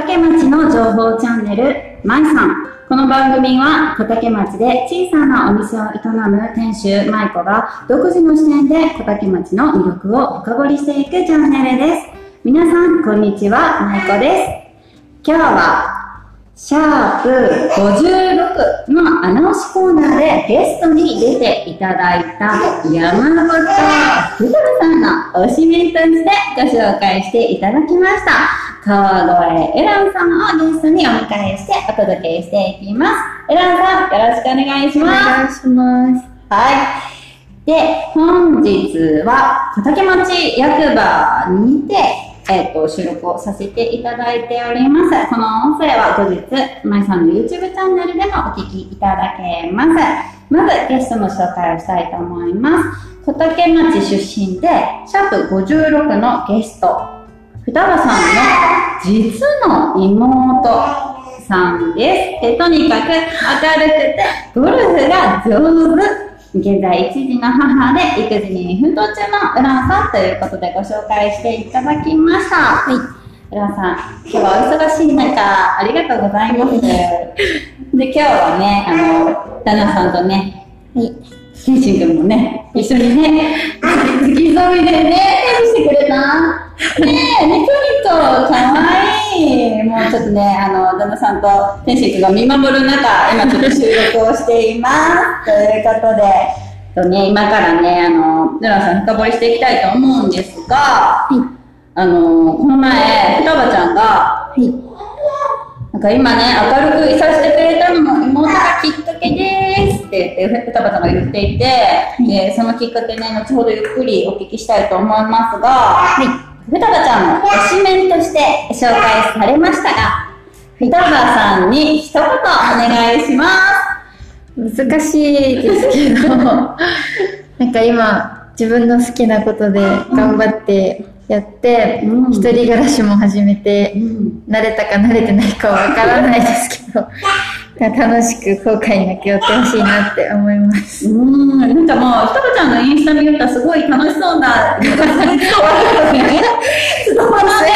竹町の情報チャンネル、まいさん。この番組は小竹町で小さなお店を営む店主、まいこが独自の視点で小竹町の魅力を深掘りしていくチャンネルです。皆さん、こんにちは、まいこです。今日は、シャープ56のアナウンスコーナーでゲストに出ていただいた山本ふたさんの推しメンとしてご紹介していただきました。川越エランさんをゲストにお迎えしてお届けしていきます。エランさん、よろしくお願いします。お願いします。はい。で、本日は小竹町役場にて、えっ、と、収録をさせていただいております。この音声は後日、まいさんの YouTube チャンネルでもお聞きいただけます。まず、ゲストの紹介をしたいと思います。小竹町出身で、シャープ56のゲスト、双葉さんの実の妹さんです。でとにかく明るくて、ゴルフが上手。現在一児の母で育児に奮闘中のウランさんということでご紹介していただきました。はい。ウランさん、今日はお忙しい中、ありがとうございます。で、今日はね、あの、旦那さんとね、はい。ケンシン君もね、一緒にね、付き添いでね、してくれた？ねえ、ニコニコ、かわいい。もうちょっとね、あの、旦那さんと天心君が見守る中、今ちょっと収録をしています。ということで、とね、今からね、あの、ヌラさん深掘りしていきたいと思うんですが、あの、この前、双葉ちゃんが、なんか今ね、明るくいさせてくれたのも妹がきっかけですって言って、双葉さんが言っていて、でそのきっかけね、後ほどゆっくりお聞きしたいと思いますが、はい、双葉ちゃんの推しメンとして紹介されましたが、双葉さんに一言お願いします。難しいですけど、なんか今、自分の好きなことで頑張ってやって、うん。一人暮らしも始めて、うん。慣れたか慣れてないかわからないですけど、楽しく後悔なくやってほしいなって思います。うん、なんかもう、双葉ちゃんのインスタ見るとすごい楽しそうな、すごいね。すごいなんか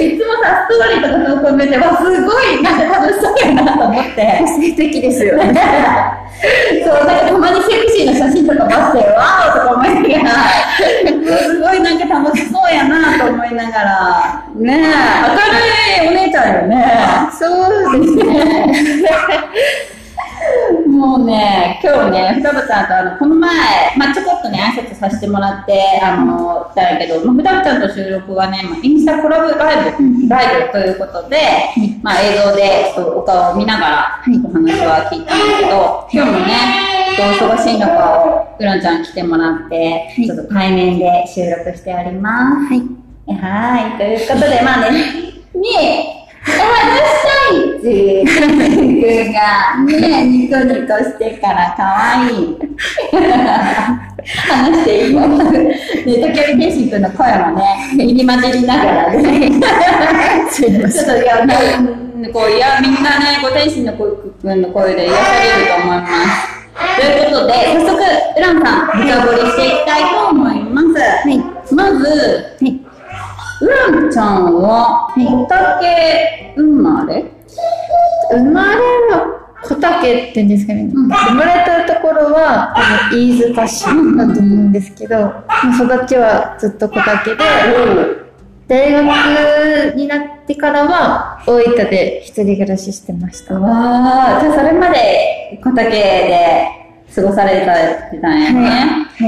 いつもさ、ストーリーとか投稿見て、わ、すごい、なんか楽しそうやなと思って。個性的ですよね。そう、なんかたまにセクシーな写真とかもあって、わーとか思いながら、すごいなんか楽しそうやなと思いながら、ねえ、明るいお姉ちゃんよね。そうですね。もうね、今日ね、双葉ちゃんとあの、この前、まあちょこっとね、挨拶させてもらって、あの、来たんやけど、まあ、双葉ちゃんと収録はね、まあ、インスタコラボライブ、ライブということで、まあ映像でちょっとお顔を見ながら、お話は聞いたんだけど、今日もね、お忙しい中を、ウランちゃん来てもらって、ちょっと対面で収録しております。はい。はい、ということで、まあね、に、お話したいっていう君が、ね、ニコニコしてから可愛い。話していい？よ。で、時折天心君の声もね、入り混じりながらね。ちょっと、いや、なんこう、いや、みんなね、ご天心の君の声で癒されると思います。ということで、早速、ウランさん、深掘りしていきたいと思います。はい。まず、はい。ウランちゃんは、小竹生まれ？生まれは小竹って言うんですかね、ん生まれたところは多分飯塚市だと思うんですけど、まあ育ちはずっと小竹で、大学になってからは大分で一人暮らししてました。はわあ、じゃあそれまで小竹で過ごされてたんやね。い。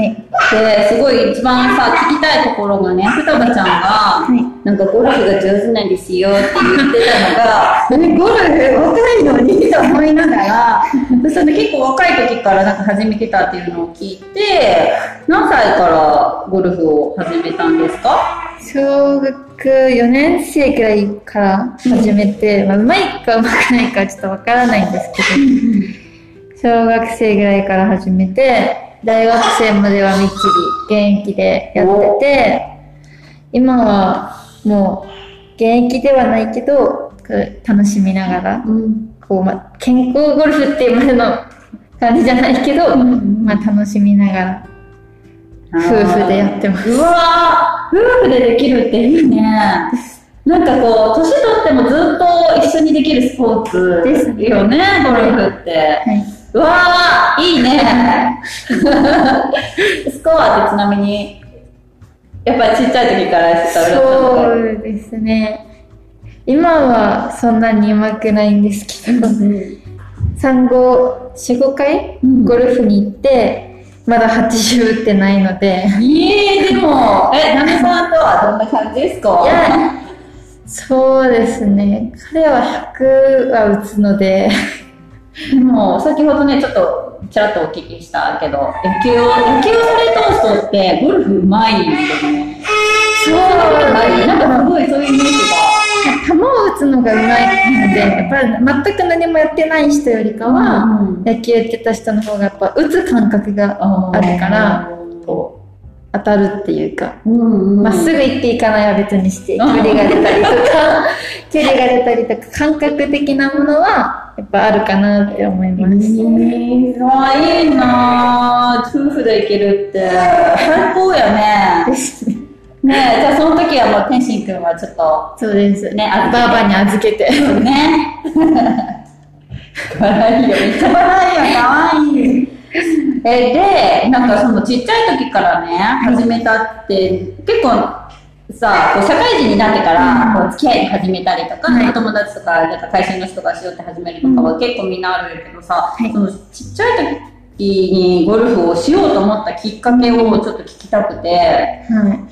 で、すごい一番さ、聞きたいところがね、双葉ちゃんが、い。なんかゴルフが上手なんですよって言ってたのが、え、ゴルフ若いのに？と思いながら、そしたら結構若い時からなんか始めてたっていうのを聞いて、何歳からゴルフを始めたんですか？小学4年生くらいから始めて、まあ、うまいかうまくないかちょっとわからないんですけど、小学生ぐらいから始めて、大学生まではみっちり現役でやってて、今はもう現役ではないけど、楽しみながら、うん。こう、まあ、健康ゴルフっていうまでの感じじゃないけど、んまあ楽しみながら、夫婦でやってます。うわー夫婦でできるっていいね。なんかこう、年取ってもずっと一緒にできるスポーツですねよね、ゴルフって。はい。うわー、いいね。スコアってちなみに、やっぱりちっちゃい時からやってたらそうですね。今はそんなに上手くないんですけど、産後4、5回うんゴルフに行って、まだ80打ってないので、いえ、でも、え、ナミさんとはどんな感じですか？いや、そうですね。彼は100は打つので、でも、先ほどね、ちょっと、ちらっとお聞きしたけど、野球を、野球をされた人って、ゴルフうまいんですよね。そうなんかすごいそういうイメージ球を打つのが上手いので、やっぱり全く何もやってない人よりかが。は、うん野球やってた人の方がやっぱ打つ感覚があるから、当たるっていうか、うんまっすぐ行っていかないは別にして、距離が出たりとか、距離が出たりとか、感覚的なものは、やっぱあるかなって思います。えー、わいいなぁ。夫婦で行けるって。最高やね。ですね。ねえ、じゃあその時はもう天心くんはちょっと、そうです。ねばあばに預けて。ね。かわいいよ。めっちゃかわいいよ。かわいい。え、で、なんかそのちっちゃい時からね、始めたって、結構さ、こう社会人になってから、こう付き合い始めたりとか、はい。お友達とか、なんか会社の人がしようって始めるとかは結構みんなあるけどさ、はい。そのちっちゃい時にゴルフをしようと思ったきっかけをちょっと聞きたくて。は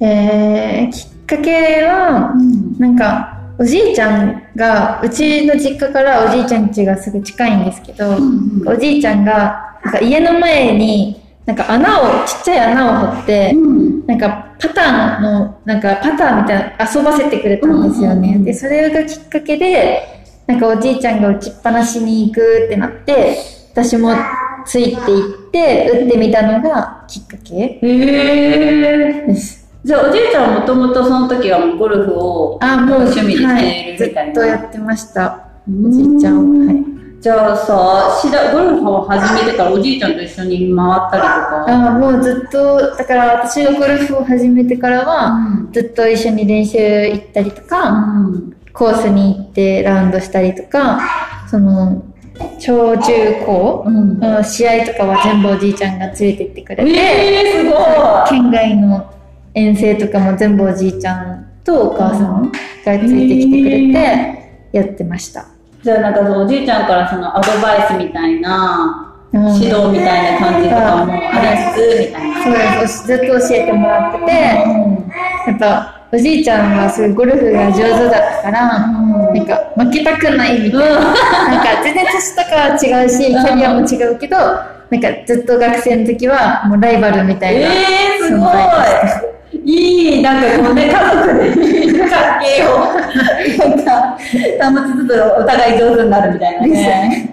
い。えー、きっかけは、なんか、おじいちゃんが、うちの実家からおじいちゃん家がすぐ近いんですけど、おじいちゃんが、なんか家の前に、なんか穴を、ちっちゃい穴を掘って、うんなんかパターンの、なんかパターンみたいな遊ばせてくれたんですよね。うんうんうんで、それがきっかけで、なんかおじいちゃんが打ちっぱなしに行くってなって、私もついて行って、打ってみたのがきっかけ。です。じゃあおじいちゃんはもともとその時はもうゴルフをあ、もう趣味にしてはいいずるみたいな。っとやってました。おおじいちゃんを。はい。じゃあさ、しだゴルフを始めてからおじいちゃんと一緒に回ったりとか。あもうずっと、だから私がゴルフを始めてからは、ずっと一緒に練習行ったりとか、うんコースに行ってラウンドしたりとか、その、小中高うんの試合とかは全部おじいちゃんが連れてってくれて、えー、すごい県外の遠征とかも全部おじいちゃんとお母さんがついてきてくれて、やってました。じゃあなんかそのおじいちゃんからそのアドバイスみたいな、うん指導みたいな感じとかもありつつ、みたいな。そうです。ずっと教えてもらってて、やっぱ、おじいちゃんはすごいゴルフが上手だったから、なんか負けたくないみたいな。なんか全然年とかは違うし、キャリアも違うけど、なんかずっと学生の時はもうライバルみたいな。えー、すご存在でしたいいい、なんかこうね、家族でいる関係を、なんか、保ちつつお互い上手になるみたいなね。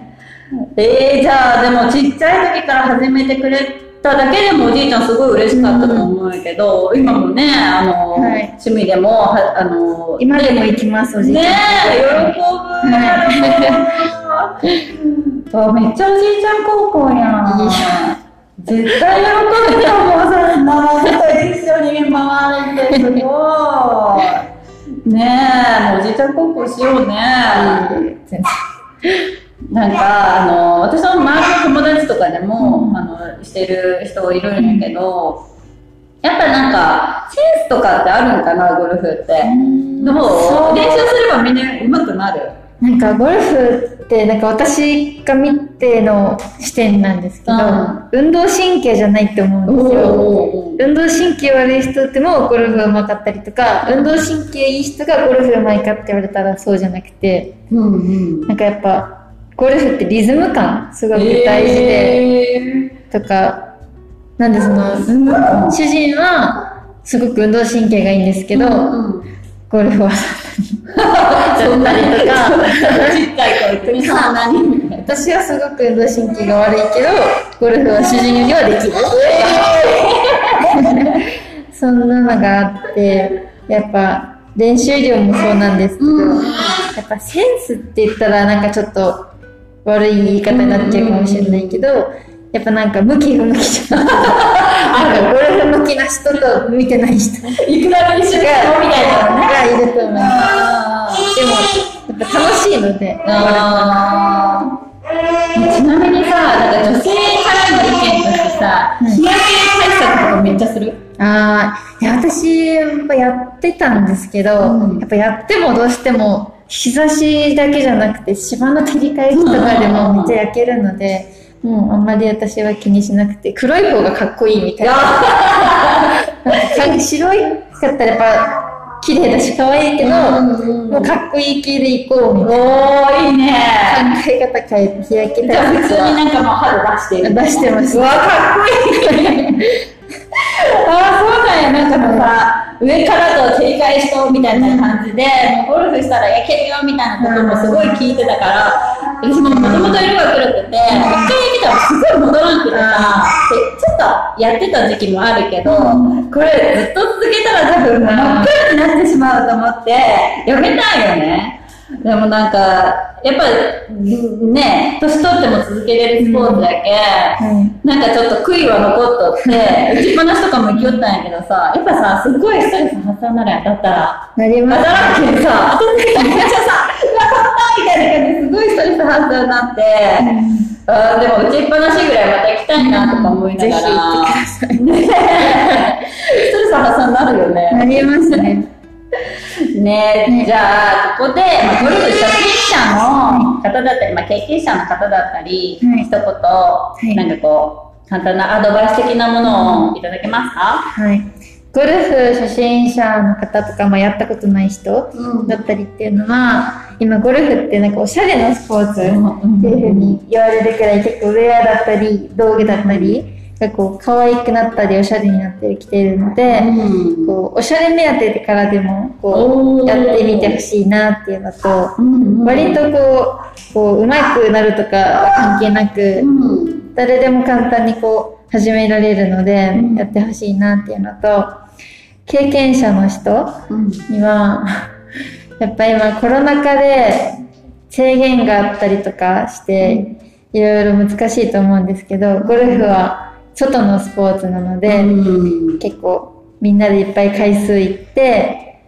えー、じゃあ、でもちっちゃい時から始めてくれただけでもおじいちゃんすごい嬉しかったと思うけど、今もね、あの、はい趣味でも、はあの、今でも行きます、おじいちゃん。ねえ、喜ぶ。あ めっちゃおじいちゃん高校やん。絶対喜ぶと思う、そんな一緒に回れて、すごい。ねえ、もうおじいちゃん高校しようね。全なんか、あの、私の周りの友達とかでも、あの、してる人いるんやけど、やっぱなんか、センスとかってあるんかな、ゴルフって。どう？そう練習すればみんな上手くなる。なんかゴルフってなんか私が見ての視点なんですけど、運動神経じゃないって思うんですよ。運動神経悪い人ってもゴルフ上手かったりとか、運動神経いい人がゴルフ上手いかって言われたらそうじゃなくて、うんうん。なんかやっぱゴルフってリズム感すごく大事で、えとか、なんでその、ー、主人はすごく運動神経がいいんですけど、うん。ゴルフは そんなにとか、ちっちゃい子にそんなに。私はすごく運動神経が悪いけど、ゴルフは主人よりはできる。そんなのがあって、やっぱ練習量もそうなんですけど、うんやっぱセンスって言ったらなんかちょっと悪い言い方になっちゃうかもしれないけど、やっぱなんか向き不向きじゃない。なんかゴルフ向きな人と向いてない人。がいくらで一緒にみたいなのね。がいると思います。あでも、やっぱ楽しいので、ちなみにさ、なんか女性からの意見としてさ、うん。日焼け対策とかめっちゃする？ああ、いや、私、やっぱやってたんですけど、うん。やっぱやってもどうしても、日差しだけじゃなくて、芝の照り返しとかでもめっちゃ焼けるので、もうあんまり私は気にしなくて、黒い方がかっこいいみたいな。なんか白いかったらやっぱ、綺麗だし可愛いけど、もうかっこいい系でいこうみたいな。おー、いいね。考え方変えて日焼けじゃあ普通になんかもう肌出してる。出してます。うわ、かっこいい。ああ、そうなんや。なんかもうさ、上からと照り返しとみたいな感じで、もうゴルフしたら焼けるよみたいなこともすごい聞いてたから、私ももともと色が黒くて、一回見たらすごい戻らんくてさ、でちょっとやってた時期もあるけど、これずっと続けたら多分真っ黒になってしまうと思って、やめたいよね。でもなんか、やっぱね、年取っても続けれるスポーツだけ、はいなんかちょっと悔いは残っとって、打ちっぱなしとかも行きよったんやけどさ、やっぱさ、すごいストレス発散になるやん、当たったら。なります。当たらんけんさ、当たってきためっちゃさ、ったみたいな感じトレス発散になって、あーでも打ちっぱなしぐらいまた行きたいなとか思いながら。ぜひ行ってくださいね ストレス発散になるよね。なりますね。ねねじゃあ、ここで、まあ、ゴルフ初心者の方だったり、まあ、経験者の方だったり、はい一言、いなんかこう、簡単なアドバイス的なものをいただけますか、はい。ゴルフ初心者の方とか、まあ、やったことない人うん。だったりっていうのは、今ゴルフってなんかおしゃれなスポーツってうんいうふうに言われるくらい結構ウェアだったり、道具だったり、がこう可愛くなったりおしゃれになってきているので、うん。こうおしゃれ目当てからでもこうやってみてほしいなっていうのと、うん割とこう、こう、上手くなるとかは関係なく、うん。誰でも簡単にこう始められるので、うん。やってほしいなっていうのと経験者の人うん。には やっぱ今コロナ禍で制限があったりとかしていろいろ難しいと思うんですけどゴルフは外のスポーツなので、うん。結構みんなでいっぱい回数行って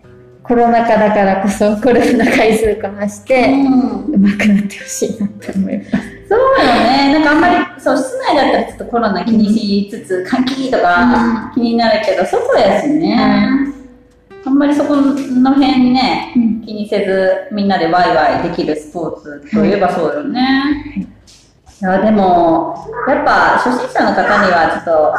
コロナ禍だからこそゴルフの回数こなして、うん。上手くなってほしいなって思います。そうよね。なんかあんまり、そう、室内だったらちょっとコロナ気にしつつ、換気とか気になるけど、外やしね。あんまりそこの辺ね、うん気にせず、みんなでワイワイできるスポーツといえばそうよね。いや、でも、やっぱ初心者の方にはちょっと、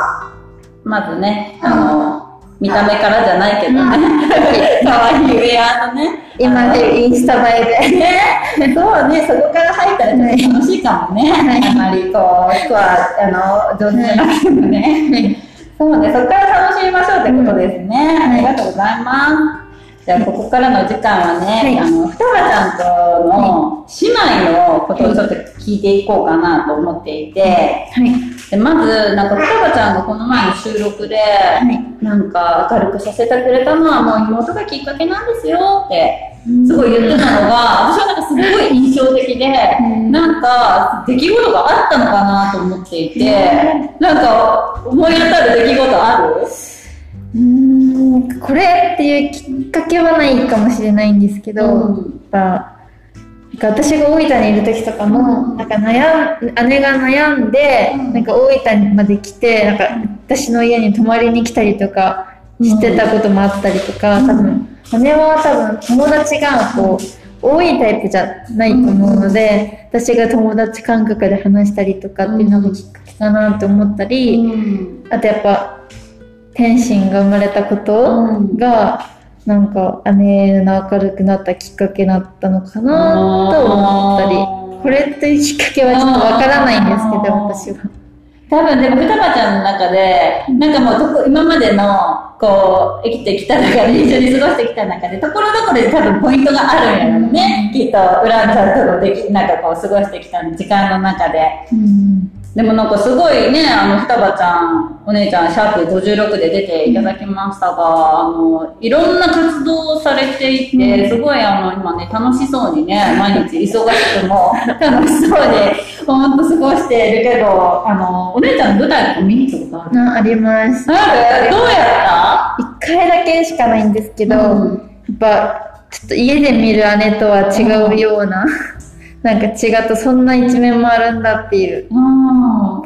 まずね、あの、見た目からじゃないけどね、可愛いウェアとね、今でインスタ映えで。ね、そうね、そこから入ったら楽しいかもね。あまりこう、服は、あの、上手じゃなくてもね。そうね、そこから楽しみましょうってことですね。ありがとうございます。じゃあ、ここからの時間はね、はい。あの、双葉ちゃんとの姉妹のことをちょっと聞いていこうかなと思っていて、はい。でまず、なんか双葉ちゃんがこの前の収録で、い。なんか明るくさせてくれたのはもう妹がきっかけなんですよって、すごい言ってたのが、私はなんかすごい印象的で、うん。なんか出来事があったのかなと思っていて、なんか思い当たる出来事ある？うーん、これっていうきっかけはないかもしれないんですけど、うん。やっぱ、なんか私が大分にいる時とかも、うん。なんか悩ん、姉が悩んで、うん。なんか大分まで来て、なんか私の家に泊まりに来たりとかしてたこともあったりとか、うん。多分、姉は多分友達がこう、多いタイプじゃないと思うので、私が友達感覚で話したりとかっていうのがきっかけかなって思ったり、あとやっぱ天心が生まれたことが、なんか姉の明るくなったきっかけだったのかなと思ったりこれっていうきっかけはちょっとわからないんですけど私は。多分でも双葉ちゃんの中で、なんかもうどこ今までのこう生きてきた中で一緒に過ごしてきた中でところどころで多分ポイントがあるんやろね、きっとウランちゃんとのできなんかこう過ごしてきた時間の中で。うんでもなんかすごいね、あの、双葉ちゃん、お姉ちゃん、シャープ56で出ていただきましたが、あの、いろんな活動をされていて、すごいあの、今ね、楽しそうにね、毎日忙しくも 楽しそうに、ほんと過ごしているけど、あの、お姉ちゃんの舞台とか見に行ったことある？ああります。ある？どうやっ一回だけしかないんですけど、うん。やっぱ、ちょっと家で見る姉とは違うような、なんか違った、そんな一面もあるんだっていう。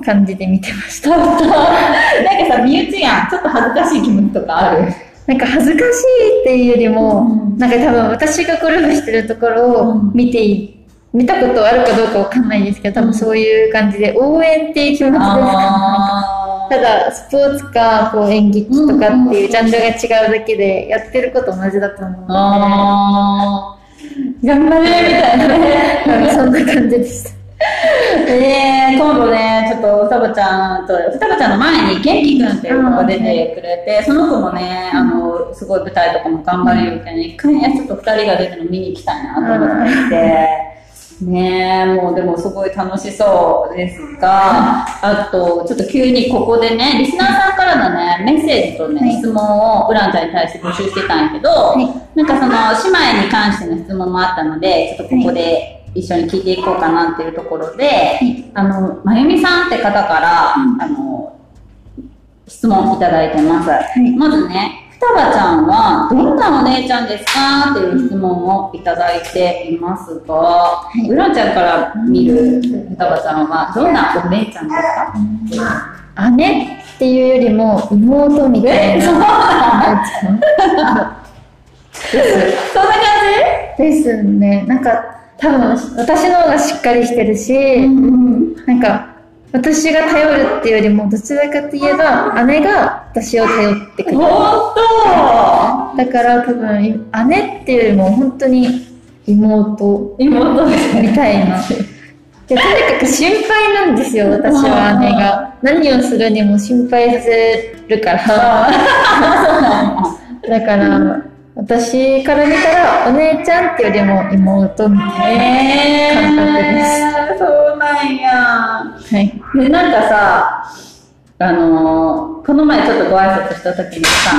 感じで見てました。なんかさ、身内やん。ちょっと恥ずかしい気持ちとかある？なんか恥ずかしいっていうよりも、うんなんか多分私がゴルフしてるところをうん見てい、見たことあるかどうかわかんないですけど、多分そういう感じで応援っていう気持ちですか？ね。あただ、スポーツか、こう演劇とかっていうジャンルが違うだけで、やってること同じだと思うのあー頑張れみたいなね。で、なんかそんな感じでした。えー、今度ね、ちょっと双葉ちゃんと、双葉ちゃんの前に元気くんっていう子が出てくれて、その子もね、あの、すごい舞台とかも頑張れるけど、一回ね、ちょっと二人が出てるの見に行きたいなと思って、ねえ、もうでもすごい楽しそうですが、あと、ちょっと急にここでね、リスナーさんからのね、メッセージとね、はい。質問をウランちゃんに対して募集してたんやけど、い。なんかその姉妹に関しての質問もあったので、ちょっとここで一緒に聞いていこうかなっていうところで、あの、まゆみさんって方から、あの、質問いただいてます。まずね、双葉ちゃんはどんなお姉ちゃんですかっていう質問をいただいていますが、い。うらんちゃんから見る双葉ちゃんはどんなお姉ちゃんですか？姉っていうよりも妹みたいな。そう。感じです。そんな感ですね。なんか、多分、私の方がしっかりしてるし、じなんか、私が頼るっていうよりも、どちらかといえば、姉が私を頼ってくれる。だから多分、姉っていうよりも、本当に妹妹みたいな。でとにかく心配なんですよ、私は姉が。何をするにも心配させるから。だから、私から見たら、お姉ちゃんっていうよりも妹みたいな。え感覚ですー、そうなんや。はい。で、なんかさ、あのーこの前ちょっとご挨拶した時にさ、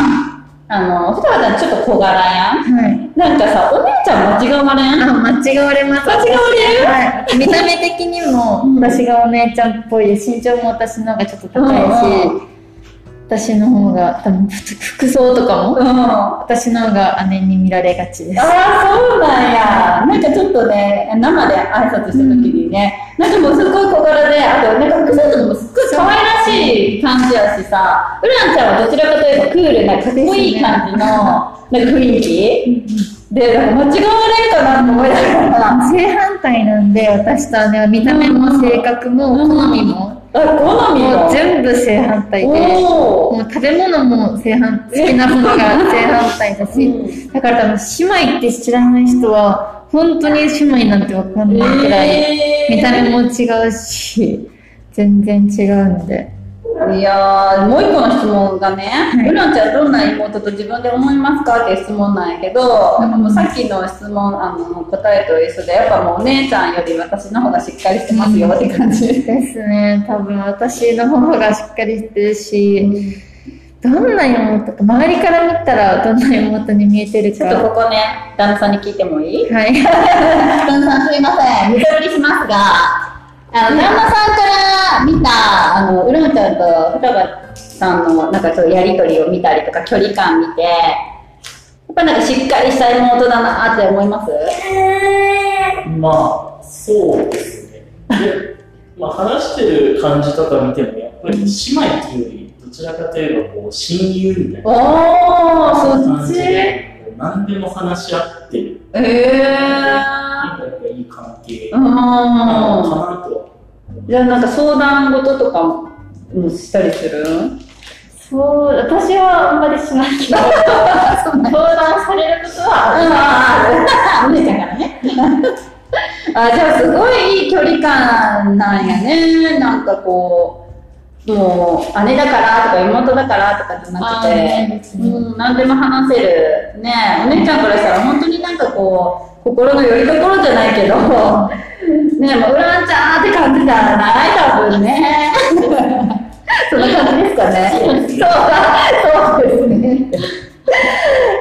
あのー、双葉ちゃんちょっと小柄やんはい。なんかさ、お姉ちゃん間違われん？あ、間違われます。間違われる？はい。見た目的にも、うん私がお姉ちゃんっぽい。身長も私の方がちょっと高いし、うん私の方が、多分ふ服装とかも、うん。あ私の方が姉に見られがちです。あ、そうなんや。なんかちょっとね、生で挨拶した時にね、なんかもうすっごい小柄で、あとなんか服装とかもすっごい可愛らしい感じやしさ、ウランちゃんはどちらかというとクールなかっこいい感じの、なんか雰囲気？で、間違われるかなと思いながら、正反対なんで、私と姉は見た目も性格も好みも、あ、好みのもう全部正反対で、もう食べ物も正反、好きなものが正反対だし、だから多分姉妹って知らない人は、本当に姉妹なんてわかんないくらい、えー。見た目も違うし、全然違うんで。いやー、もう一個の質問がね、いウランちゃんどんな妹と自分で思いますかって質問なんやけど、もうさっきの質問、あの、答えと一緒で、やっぱもうお姉ちゃんより私の方がしっかりしてますよって感じ。ですね。多分私の方がしっかりしてるし、どんな妹か、周りから見たらどんな妹に見えてるちょっとか。ここね、旦那さんに聞いてもいい？はい。旦那さんすいません、無茶ぶりしますが、あの、旦那さんから見た、あの、ウランちゃんと双葉さんのなんかそうやりとりを見たりとか距離感見て、やっぱなんかしっかりした妹だなって思います？まあ、そうですね。で、まあ、話してる感じとか見ても、やっぱり姉妹っていうより、どちらかといえば、こう、親友みたいな感じで、こう何でも話し合ってる。ええなんかやっぱいい関係ー。なのかうん。なとは。じゃあなんか相談事とかもしたりする？そう、私はあんまりしないけど、相談されることはあ姉ちゃんからね。あ、じゃあすごいいい距離感なんやね。なんかこう、もう姉だからとか妹だからとかじゃなくてうん、何でも話せる。ねお姉ちゃんからしたら本当になんかこう、心の拠り所じゃないけど、ねもう、ウランちゃんって感じじゃない多分ね。そんな感じですかね。そうだ、そうですね。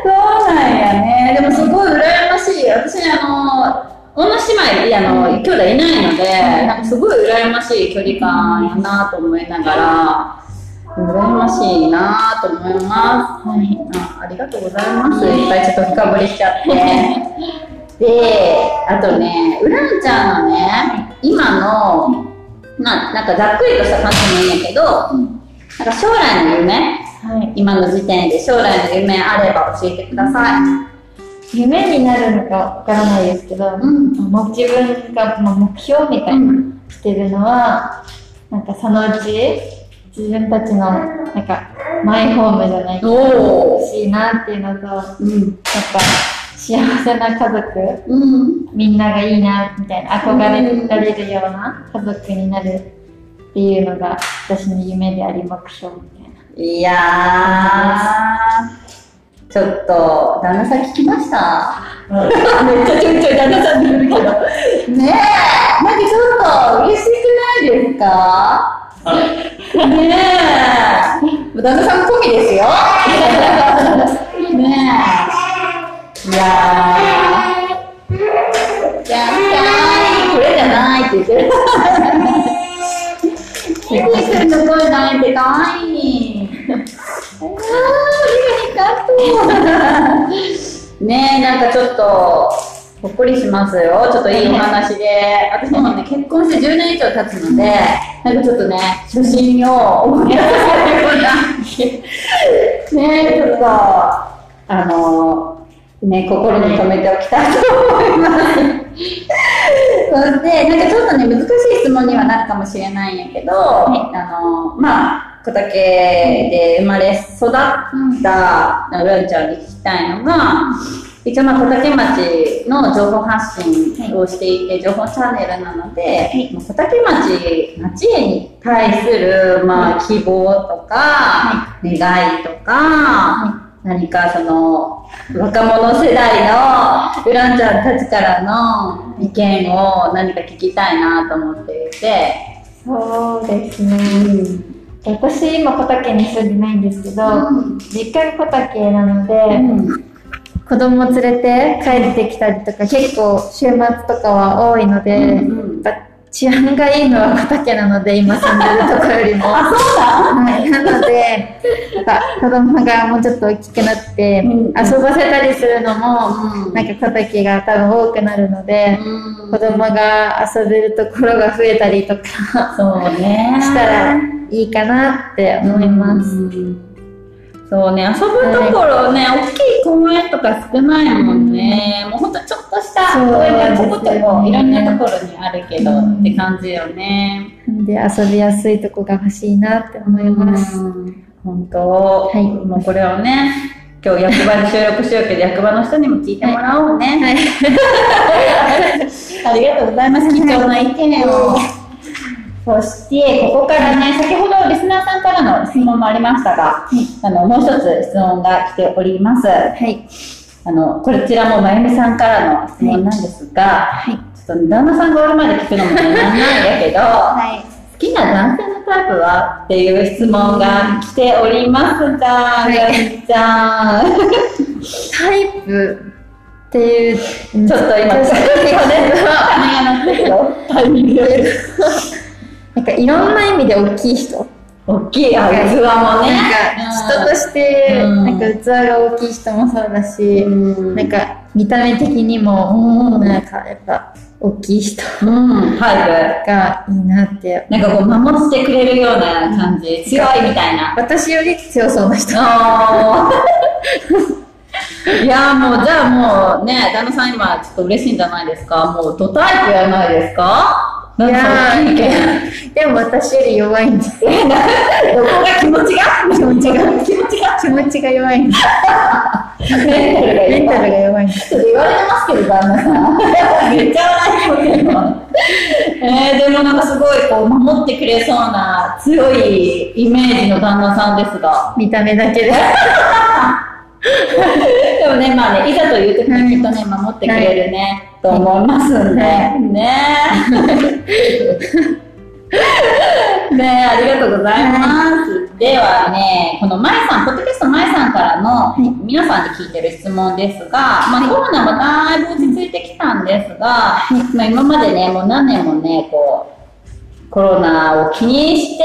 そうなんやね。でもすごい羨ましい。私、あの、女姉妹、あの、兄弟いないので、なんかすごい羨ましい距離感やなと思いながら、羨ましいなと思います。はいあ。ありがとうございます。いっぱいちょっと深掘りしちゃって。で、あとね、ウランちゃんのね、今の、まあ、なんかざっくりとした感じもいいんやけど、なんか将来の夢、はい。今の時点で将来の夢あれば教えてください。夢になるのかわからないですけど、うんまあ自分がまあ目標みたいなしてるのは、なんかそのうち自分たちのなんかマイホームじゃないけどおー欲しいなっていうのと、やっうん。ぱ幸せな家族、うん。みんながいいなみたいな憧れられるような家族になるっていうのが私の夢であり目標みたいな。いやー、ちょっと、旦那さん聞きました？めっちゃちょいちょい旦那さんって言うけど。ねえ、なんかちょっと嬉しくないですか？ねえ、旦那さん込みですよ。ねえ。やー、じゃあ、これじゃないって言ってる。キン肉くんの声なんてかわいい。あー、ありがとう。ねえ、なんかちょっと、ほっこりしますよ。ちょっといいお話で。私もね、結婚して10年以上経つので、なんかちょっとね、初心を思い出させるような。ねえ、ちょっと、あのー、ね、心に留めておきたいと思います。そして、なんかちょっとね、難しい質問にはなるかもしれないんやけど、あの、まあ、小竹で生まれ育ったウランちゃんに聞きたいのが、一応まあ小竹町の情報発信をしていて、情報チャンネルなので、まあ小竹町、町に対する、まあ、希望とか、願いとか、何かその若者世代のウランちゃんたちからの意見を何か聞きたいなと思っていて、そうですね。私今小竹に住んでないんですけど、実家が小竹なので、子供連れて帰ってきたりとか結構週末とかは多いので、うんやっぱ治安がいいのは小竹なので今住んでるところよりも。あ、そうだはい、なので、やっぱ子供がもうちょっと大きくなって、うん遊ばせたりするのも、うんなんか小竹が多分多くなるので、うん子供が遊べるところが増えたりとかそうね。したらいいかなって思います。うんそうね、遊ぶところね、大きい公園とか少ないもんね。もうほんとちょっとした公園がここですよねいろんなところにあるけど、うんって感じよね。で遊びやすいとこが欲しいなって思います。うん本当、はいもうこれをね、今日役場で収録しようけど、役場の人にも聞いてもらおうね。ありがとうございます。貴重な意見を。そして、ここからね、先ほどリスナーさんからの質問もありましたが、あの、もう一つ質問が来ております。はい。あの、こちらもまゆみさんからの質問なんですが、はい。ちょっと旦那さんがおるまで聞くのもねなんなんやけど、はい。好きな男性のタイプはっていう質問が来ておりますが、はいちゃん。タイプっていう、ちょっちょっと今、そう金が鳴ってるよ。タイミングで。なんかいろんな意味で大きい人。大きい、あ、器もね。なんか人として、うんなんか器が大きい人もそうだし、うんなんか見た目的にも、うんなんかやっぱ大きい人がいいなって。プ。なんかこう、守ってくれるような感じ。強いみたいな。私より強そうな人。いやーもう、じゃあもうね、旦那さん今ちょっと嬉しいんじゃないですか？もう、ドタイプやないですか？いやでも私より弱いんです。どこが気持ちが気持ちが気持ちが気持ちが弱いんです。メンタルが弱いんです。ちょっと言われてますけど、旦那さん。めっちゃ笑いもえー、でもなんかすごいこう、守ってくれそうな強いイメージの旦那さんですが。見た目だけで。でもね、まあね、いざという時にきっとね、守ってくれるね、と思いますんで、ね。ね ありがとうございます。ではね、このまいさん、ポッドキャストまいさんからの皆さんに聞いてる質問ですが、まあコロナもだいぶ落ち着いてきたんですが、まあ今までね、もう何年もね、こう、コロナを気にして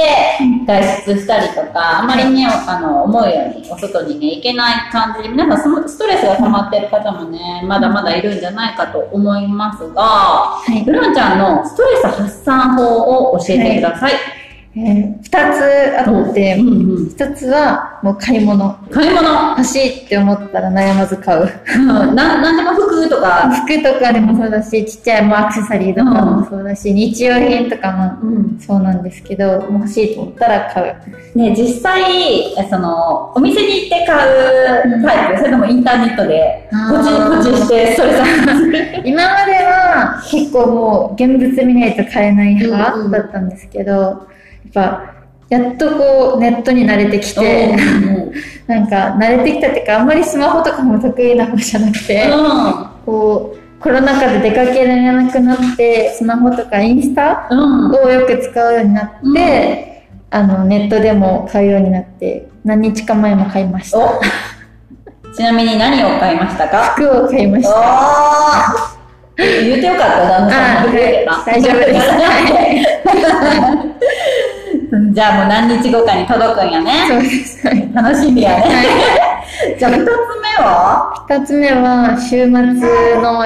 外出したりとか、あまりね、あの、思うようにお外にね、行けない感じで、皆さんそのストレスが溜まってる方もね、まだまだいるんじゃないかと思いますが、いブランちゃんのストレス発散法を教えてください。えー二つあって、うんうん。一つはもう買い物。買い物。欲しいって思ったら悩まず買う。うん、ななんでも服とか、服とかでもそうだし、ちっちゃいもうアクセサリーとかもそうだし、日用品とかもうん、そうなんですけど、もう欲しいと思ったら買う。ね、実際、その、お店に行って買うタイプ、それともインターネットで、ポチポチしてストレス発散す。る。今までは結構もう現物見ないと買えないうんうん。派だったんですけど、ぱ、やっとこうネットに慣れてきて、なんか慣れてきたっていうか、あんまりスマホとかも得意な方じゃなくて、こう、コロナ禍で出かけられなくなって、スマホとかインスタ。をよく使うようになって、あの、ネットでも買うようになって、何日か前も買いました。お。ちなみに何を買いましたか？服を買いました。言ってよかった、旦那さん大丈夫です。じゃあもう何日後かに届くんやそうね。です。はい楽しみやね。じゃあ二つ目は？二つ目は、週末の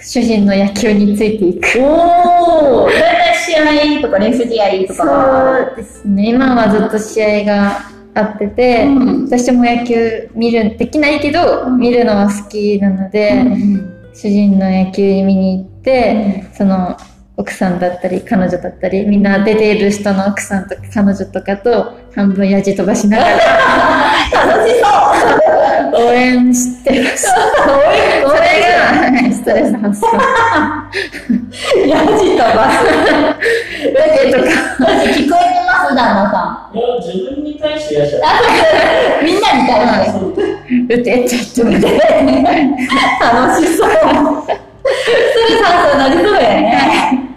主人の野球についていく。おー、だいたい試合とか練習試合とか。そうですね。今はずっと試合があってて、うん私も野球見る、できないけど、うん見るのは好きなので、うん主人の野球見に行って、その奥さんだったり彼女だったりみんな出ている人の奥さんとか彼女とかと半分やじ飛ばしながら楽しそう応援してます。それがはいストレス発散。ヤジ飛ばす。えとか私聞こえてます、旦那さいや、自分に対してやっちゃん。みんなに対して。う。打てちゃってみて。楽しそう。ストレス発散なりそうやね。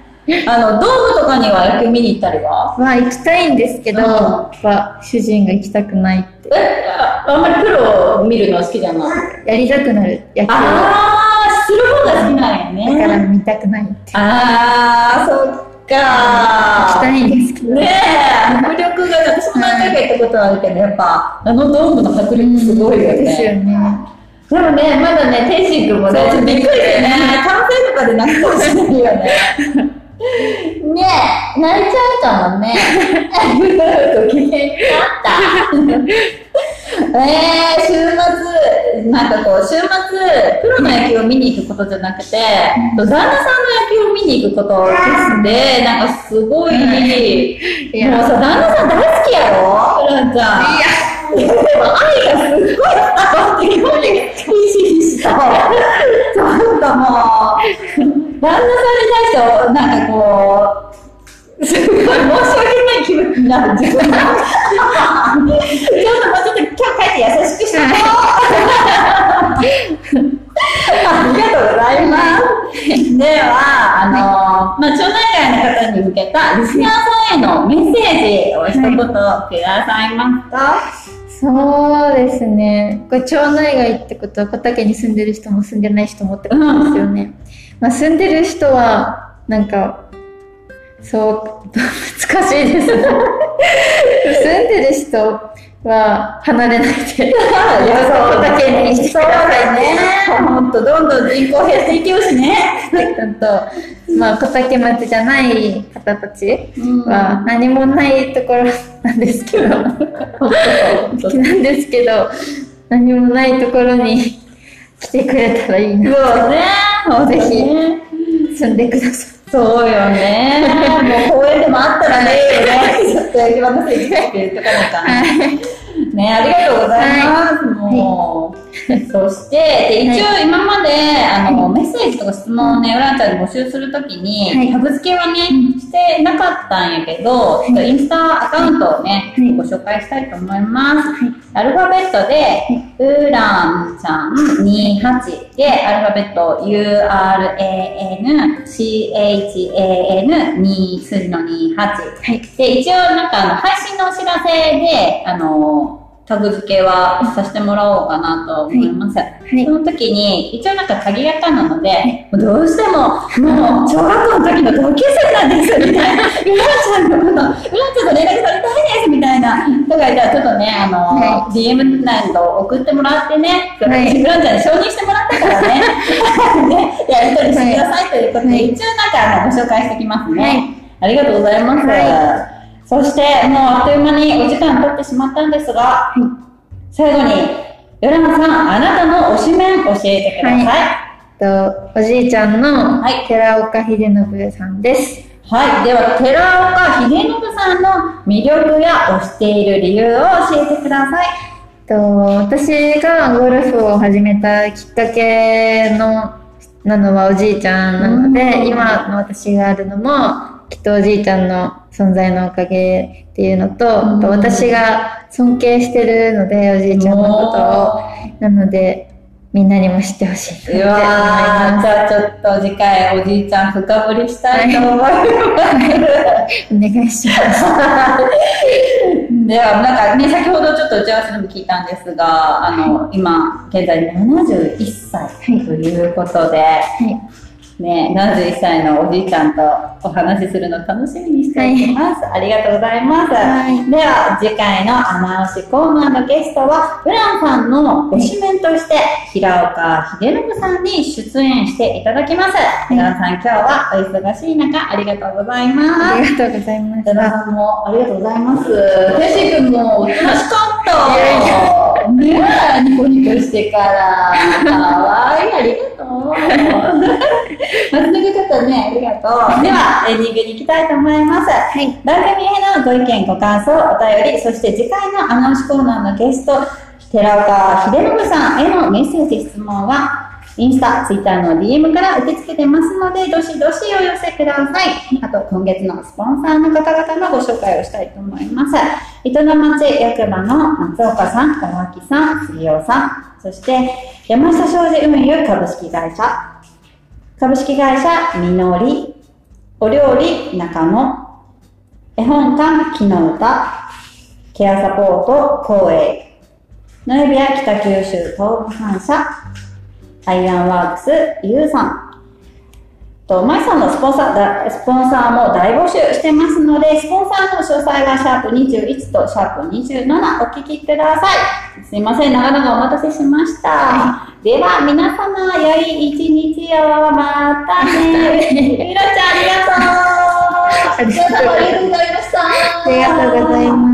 あの、ドームとかには野球見に行ったりは？まあ行きたいんですけど、うんやっぱ主人が行きたくないって。えああんまりプロを見るのは好きじゃない？やりたくなる野球。だあー、する方が好きなんやからね。見たくないって。あー、そっ行きかたいんですけど。ねえ、迫力が、私も何回か行ったことあるけど、やっぱ、あのドームの迫力すごいよですよね。ね。でもね、まだね、天心君もね、ちょっとびっくりしてね、完成とかで泣くかもしれないよね。ねえ、泣いちゃうかもね。ご機嫌になった。えー、週末、なんかこう、週末、プロの野球を見に行くことじゃなくて、旦那さんの野球を見に行くことですね。なんかすごい、もうさ、旦那さん大好きやろ？フランちゃん。いや、でも愛がすっごい伝わってきて、ひしひしと。ちょっともう、旦那さんに対して、なんかこう、すごい申し訳ない気分になる自分が。ちょっともうちょっと今日帰って優しくしてありがとうございます。では、あの、まあ、町内会の方に向けたリスナーさんへのメッセージを一言くださいますか、そうですね。これ町内外ってことは小竹に住んでる人も住んでない人もってことですよね。まあ住んでる人は、なんか、そう、難しいですね。住んでる人は離れないで、小竹にしてくそうださだいね。ね。ほんと、どんどん人口減っていきうしね。ちゃんと、まあ小竹町じゃない方たちうんは何もないところなんですけど、なんですけど、何もないところに 来てくれたらいいな。そうね。ぜひね住んでくださそうよね。もう公園でもあったらね、ちょっと私行きたいって言っとかな。ね、ありがとうございます。もう。そして、で一応今まで、あの、メッセージとか質問をね、うらんちゃんに募集するときに、はい。タグ付けはね、してなかったんやけど、ちょっとインスタアカウントをね、はい。ご紹介したいと思います。アルファベットで、ウランちゃん28で、アルファベット URANCHAN2 数字の28。はい。で、一応なんかあの配信のお知らせで、あの、タグ付けはさせてもらおうかなと思います。はいそ。の時に、一応なんか鍵垢なので、もうどうしても、もう小学校の時の同級生なんです、みたいな。うらちゃんのこと、うらちゃんと連絡取りたいです、みたいな人がいたら、ちょっとね、あの、は DM なんか送ってもらってね、はい私、うらちゃんに承認してもらったからね、ね、やり取りしてくださいということで、はい一応なんかあのご紹介してきますね。はいありがとうございます。はそして、もうあっという間にお時間経ってしまったんですが、最後に、ヨラマさん、あなたの推しメン教えてください。と、おじいちゃんのはい寺岡秀信さんです。はい。では、寺岡秀信さんの魅力や推している理由を教えてください。と私がゴルフを始めたきっかけのなのはおじいちゃんなのうんで、今の私があるのもきっとおじいちゃんの存在のおかげっていうのと、うん私が尊敬してるのでおじいちゃんのことをなのでみんなにも知ってほしいと思いまじゃあちょっと次回おじいちゃん深掘りしたいと思います。す。お願いします。では、なんかね、先ほどちょっと打ち合わせでも聞いたんですが、あの、今、現在71歳ということで、はい。ね、71歳のおじいちゃんとお話しするの楽しみにしています。ありがとうございます。はいでは、次回のアナウンスコーナーのゲストは、ウランさんの推しメンとして、平岡秀信さんに出演していただきます。いウランさん、今日はお忙しい中、ありがとうございます。ありがとうございまし旦那た。さんもありがとうございます。テシ君もおとなしかった。ねえ、ニコニコしてから。かわいい、ありがとう。松永方ね、ありがとう。では、エンディングに行きたいと思います。はい。番組へのご意見、ご感想、お便り、そして次回のアナウンスコーナーのゲスト、寺岡秀信さんへのメッセージ、質問は、インスタ、ツイッターの DM から受け付けてますので、どしどしお寄せください。あと、今月のスポンサーの方々のご紹介をしたいと思います。糸の町役場の松岡さん、大脇さん、杉尾さん、そして山下商事運輸株式会社、株式会社みのり、お料理中野、絵本館木の歌、ケアサポート光栄、ノエビア北九州東部反社、アイアンワークスゆうさん、と、マイさんのスポンサーだ、スポンサーも大募集してますので、スポンサーの詳細はシャープ21とシャープ27お聞きください。すいません、長々お待たせしました。では、皆様、良い一日を。またね。ひろちゃん、ありがとう。ありがとうございました。ありがとうございます。